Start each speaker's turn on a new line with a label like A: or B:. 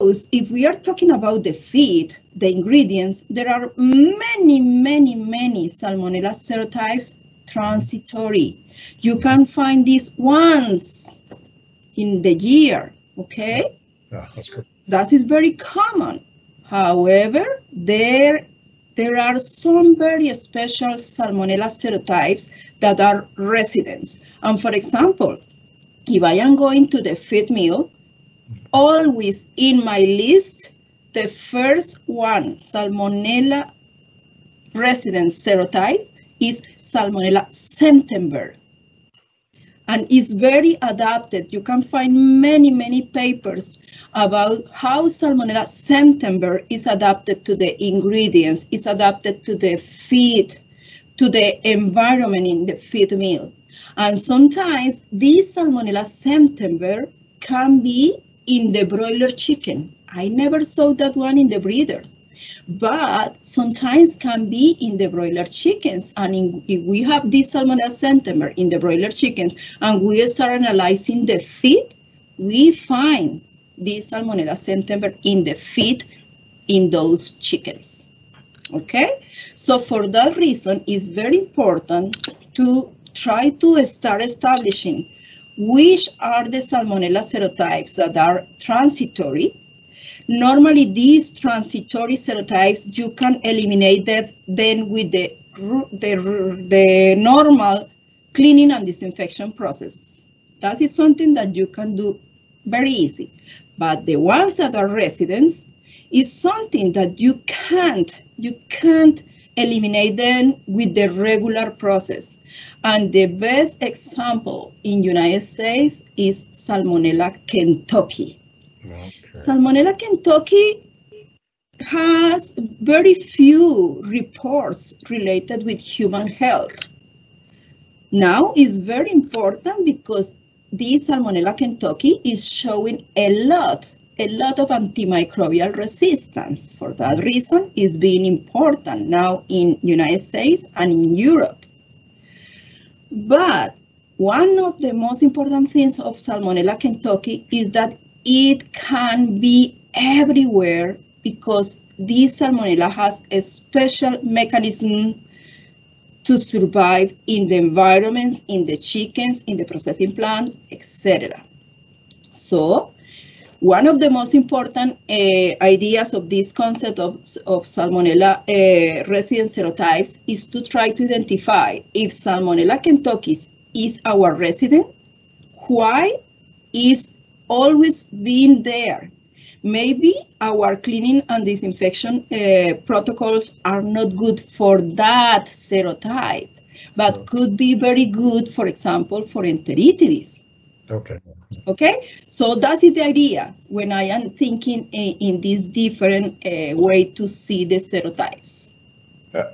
A: if we are talking about the feed, the ingredients, there are many, many, many Salmonella serotypes transitory. You can find this once in the year, okay?
B: Yeah, that's good.
A: That is very common. However, there, there are some very special Salmonella serotypes that are residents. And for example, if I am going to the feed mill, always in my list, the first one, Salmonella resident serotype, is Salmonella Senftenberg. And it's very adapted. You can find many, many papers about how Salmonella Senftenberg is adapted to the ingredients, is adapted to the feed, to the environment in the feed mill. And sometimes this Salmonella Senftenberg can be in the broiler chicken. I never saw that one in the breeders, but sometimes can be in the broiler chickens. And in, if we have this Salmonella Senftenberg in the broiler chickens and we start analyzing the feed, we find this Salmonella Senftenberg in the feed in those chickens. Okay, so for that reason, it's very important to try to start establishing which are the Salmonella serotypes that are transitory. Normally, these transitory serotypes, you can eliminate them then with the, the, the normal cleaning and disinfection processes. That is something that you can do very easy. But the ones that are residents is something that you can't, you can't eliminate them with the regular process. And the best example in United States is Salmonella Kentucky. Okay. Salmonella Kentucky has very few reports related with human health. Now is very important because this Salmonella Kentucky is showing a lot a lot of antimicrobial resistance. For that reason, is being important now in United States and in Europe. But one of the most important things of Salmonella Kentucky is that it can be everywhere because this Salmonella has a special mechanism to survive in the environments, in the chickens, in the processing plant, etc. So one of the most important uh, ideas of this concept of, of Salmonella uh, resident serotypes is to try to identify if Salmonella kentucky is our resident, why is always being there. Maybe our cleaning and disinfection uh, protocols are not good for that serotype, but could be very good, for example, for enteritidis.
B: Okay.
A: Okay, so that is the idea when I am thinking in, in this different uh, way to see the serotypes.
B: Uh,